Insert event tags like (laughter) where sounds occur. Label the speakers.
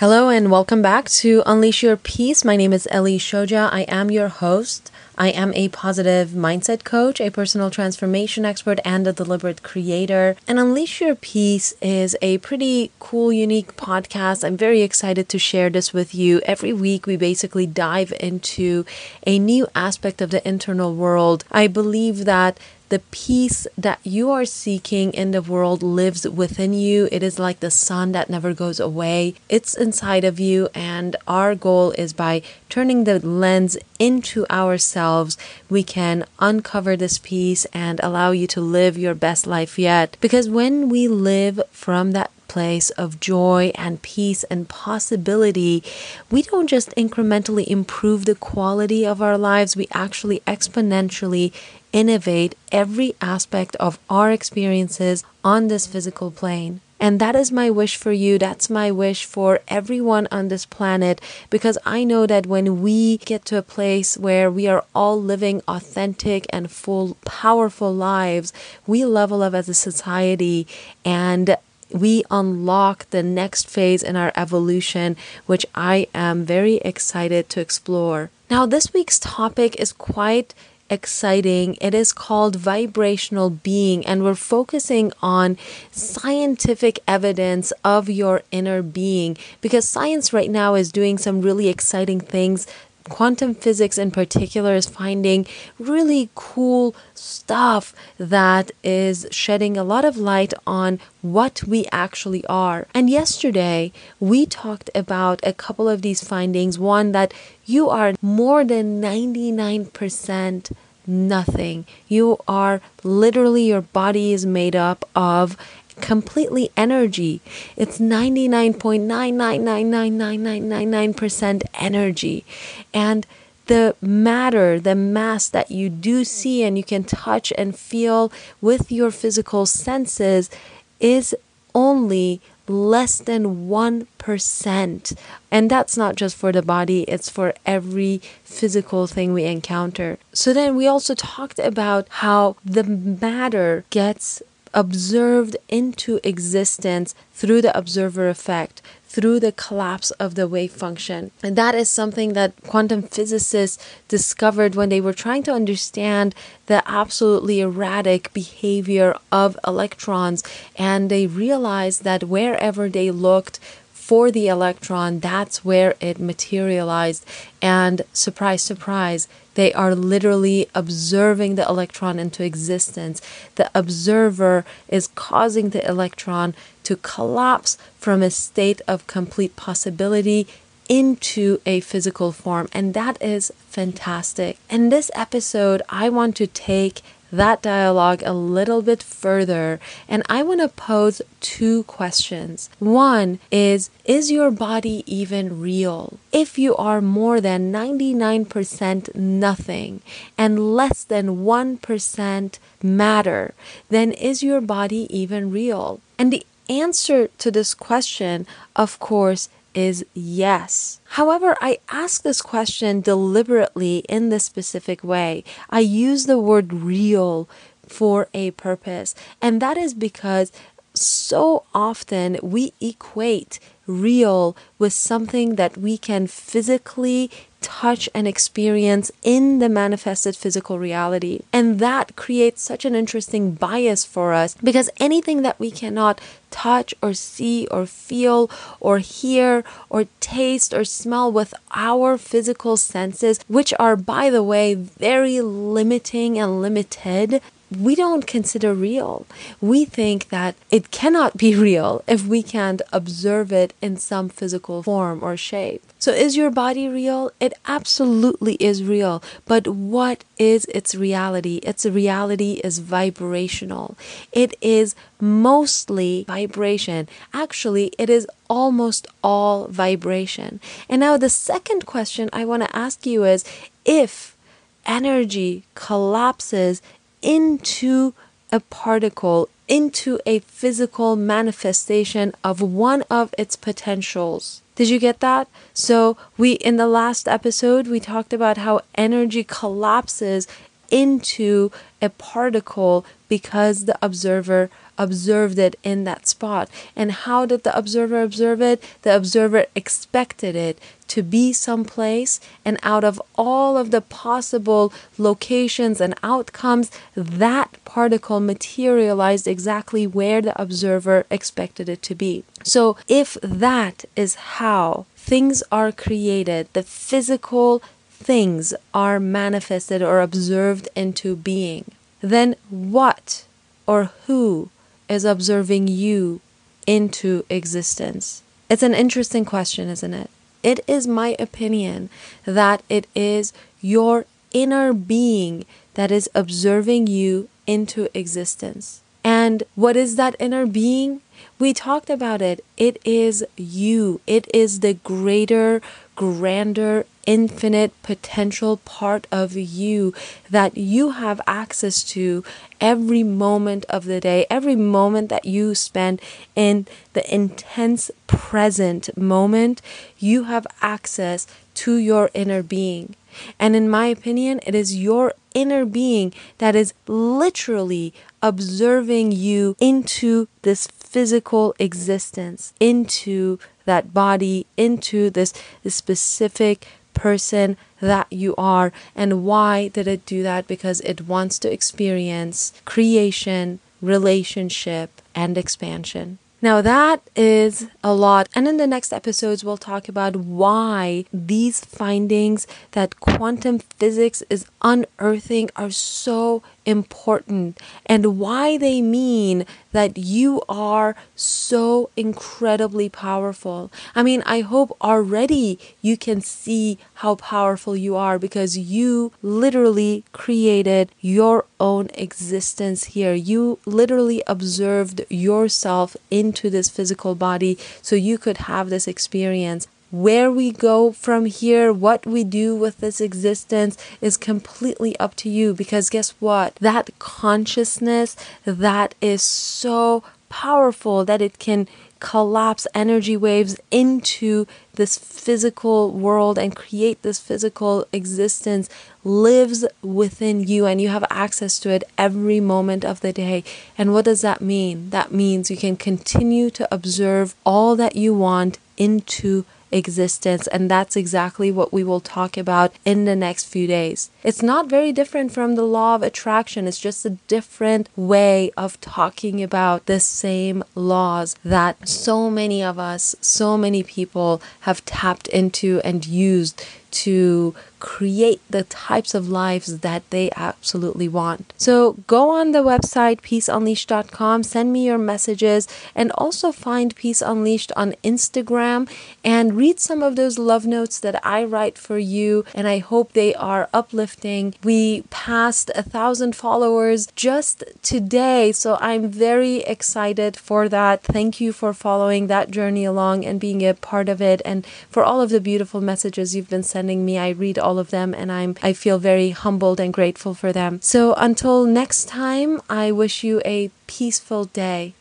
Speaker 1: Hello and welcome back to Unleash Your Peace. My name is Ellie Shoja. I am your host. I am a positive mindset coach, a personal transformation expert, and a deliberate creator. And Unleash Your Peace is a pretty cool, unique podcast. I'm very excited to share this with you. Every week, we basically dive into a new aspect of the internal world. I believe that the peace that you are seeking in the world lives within you. It is like the sun that never goes away. It's inside of you. And our goal is by turning the lens into ourselves, we can uncover this peace and allow you to live your best life yet. Because when we live from that place of joy and peace and possibility, we don't just incrementally improve the quality of our lives, we actually exponentially innovate every aspect of our experiences on this physical plane. And that is my wish for you. That's my wish for everyone on this planet because I know that when we get to a place where we are all living authentic and full, powerful lives, we level up as a society and we unlock the next phase in our evolution, which I am very excited to explore. Now, this week's topic is quite exciting. It is called vibrational being, and we're focusing on scientific evidence of your inner being because science right now is doing some really exciting things quantum physics in particular is finding really cool stuff that is shedding a lot of light on what we actually are. And yesterday we talked about a couple of these findings. One that you are more than 99% nothing. You are literally, your body is made up of completely energy. It's 99.9999999% energy. And the matter, the mass that you do see and you can touch and feel with your physical senses is only less than 1%. And that's not just for the body, it's for every physical thing we encounter. So then we also talked about how the matter gets observed into existence through the observer effect, through the collapse of the wave function. And that is something that quantum physicists discovered when they were trying to understand the absolutely erratic behavior of electrons. And they realized that wherever they looked, for the electron, that's where it materialized. And surprise, surprise, they are literally observing the electron into existence. The observer is causing the electron to collapse from a state of complete possibility into a physical form. And that is fantastic. In this episode, I want to take that dialogue a little bit further and I want to pose two questions. One is Is your body even real? If you are more than 99% nothing and less than 1% matter, then is your body even real? And the answer to this question, of course, is yes. However, I ask this question deliberately in this specific way. I use the word real for a purpose, and that is because so often we equate real with something that we can physically touch and experience in the manifested physical reality. And that creates such an interesting bias for us because anything that we cannot touch or see or feel or hear or taste or smell with our physical senses, which are, by the way, very limiting and limited, we don't consider real. We think that it cannot be (laughs) real if we can't observe it in some physical form or shape. So, is your body real? It absolutely is real. But what is its reality? Its reality is vibrational. It is mostly vibration. Actually, it is almost all vibration. And now, the second question I want to ask you is if energy collapses into a particle, into a physical manifestation of one of its potentials. Did you get that? So, we in the last episode we talked about how energy collapses into a particle because the observer observed it in that spot. And how did the observer observe it? The observer expected it to be someplace, and out of all of the possible locations and outcomes, that particle materialized exactly where the observer expected it to be. So, if that is how things are created, the physical things are manifested or observed into being, then what or who is observing you into existence? It's an interesting question, isn't it? It is my opinion that it is your inner being that is observing you into existence. And what is that inner being? We talked about it. It is you. It is the greater, grander, infinite potential part of you that you have access to every moment of the day, every moment that you spend in the intense present moment, you have access to your inner being. And in my opinion, it is your inner being that is literally observing you into this physical existence, into that body, into this, this specific person that you are. And why did it do that? Because it wants to experience creation, relationship, and expansion. Now, that is a lot. And in the next episodes, we'll talk about why these findings that quantum physics is unearthing are so important and why they mean that you are so incredibly powerful. I mean, I hope already you can see how powerful you are because you literally created your own existence here. You literally observed yourself into this physical body so you could have this experience where we go from here, what we do with this existence is completely up to you because guess what? That consciousness that is so powerful that it can collapse energy waves into this physical world and create this physical existence lives within you and you have access to it every moment of the day. And what does that mean? That means you can continue to observe all that you want into existence. And that's exactly what we will talk about in the next few days. It's not very different from the law of attraction, it's just a different way of talking about the same laws that so many of us, so many people have tapped into and used to create the types of lives that they absolutely want. So go on the website peaceunleashed.com, send me your messages, and also find Peace Unleashed on Instagram and read some of those love notes that I write for you. And I hope they are uplifting. We passed a thousand followers just today, so I'm very excited for that. Thank you for following that journey along and being a part of it, and for all of the beautiful messages you've been sending me. I read all of them and I'm I feel very humbled and grateful for them. So until next time, I wish you a peaceful day.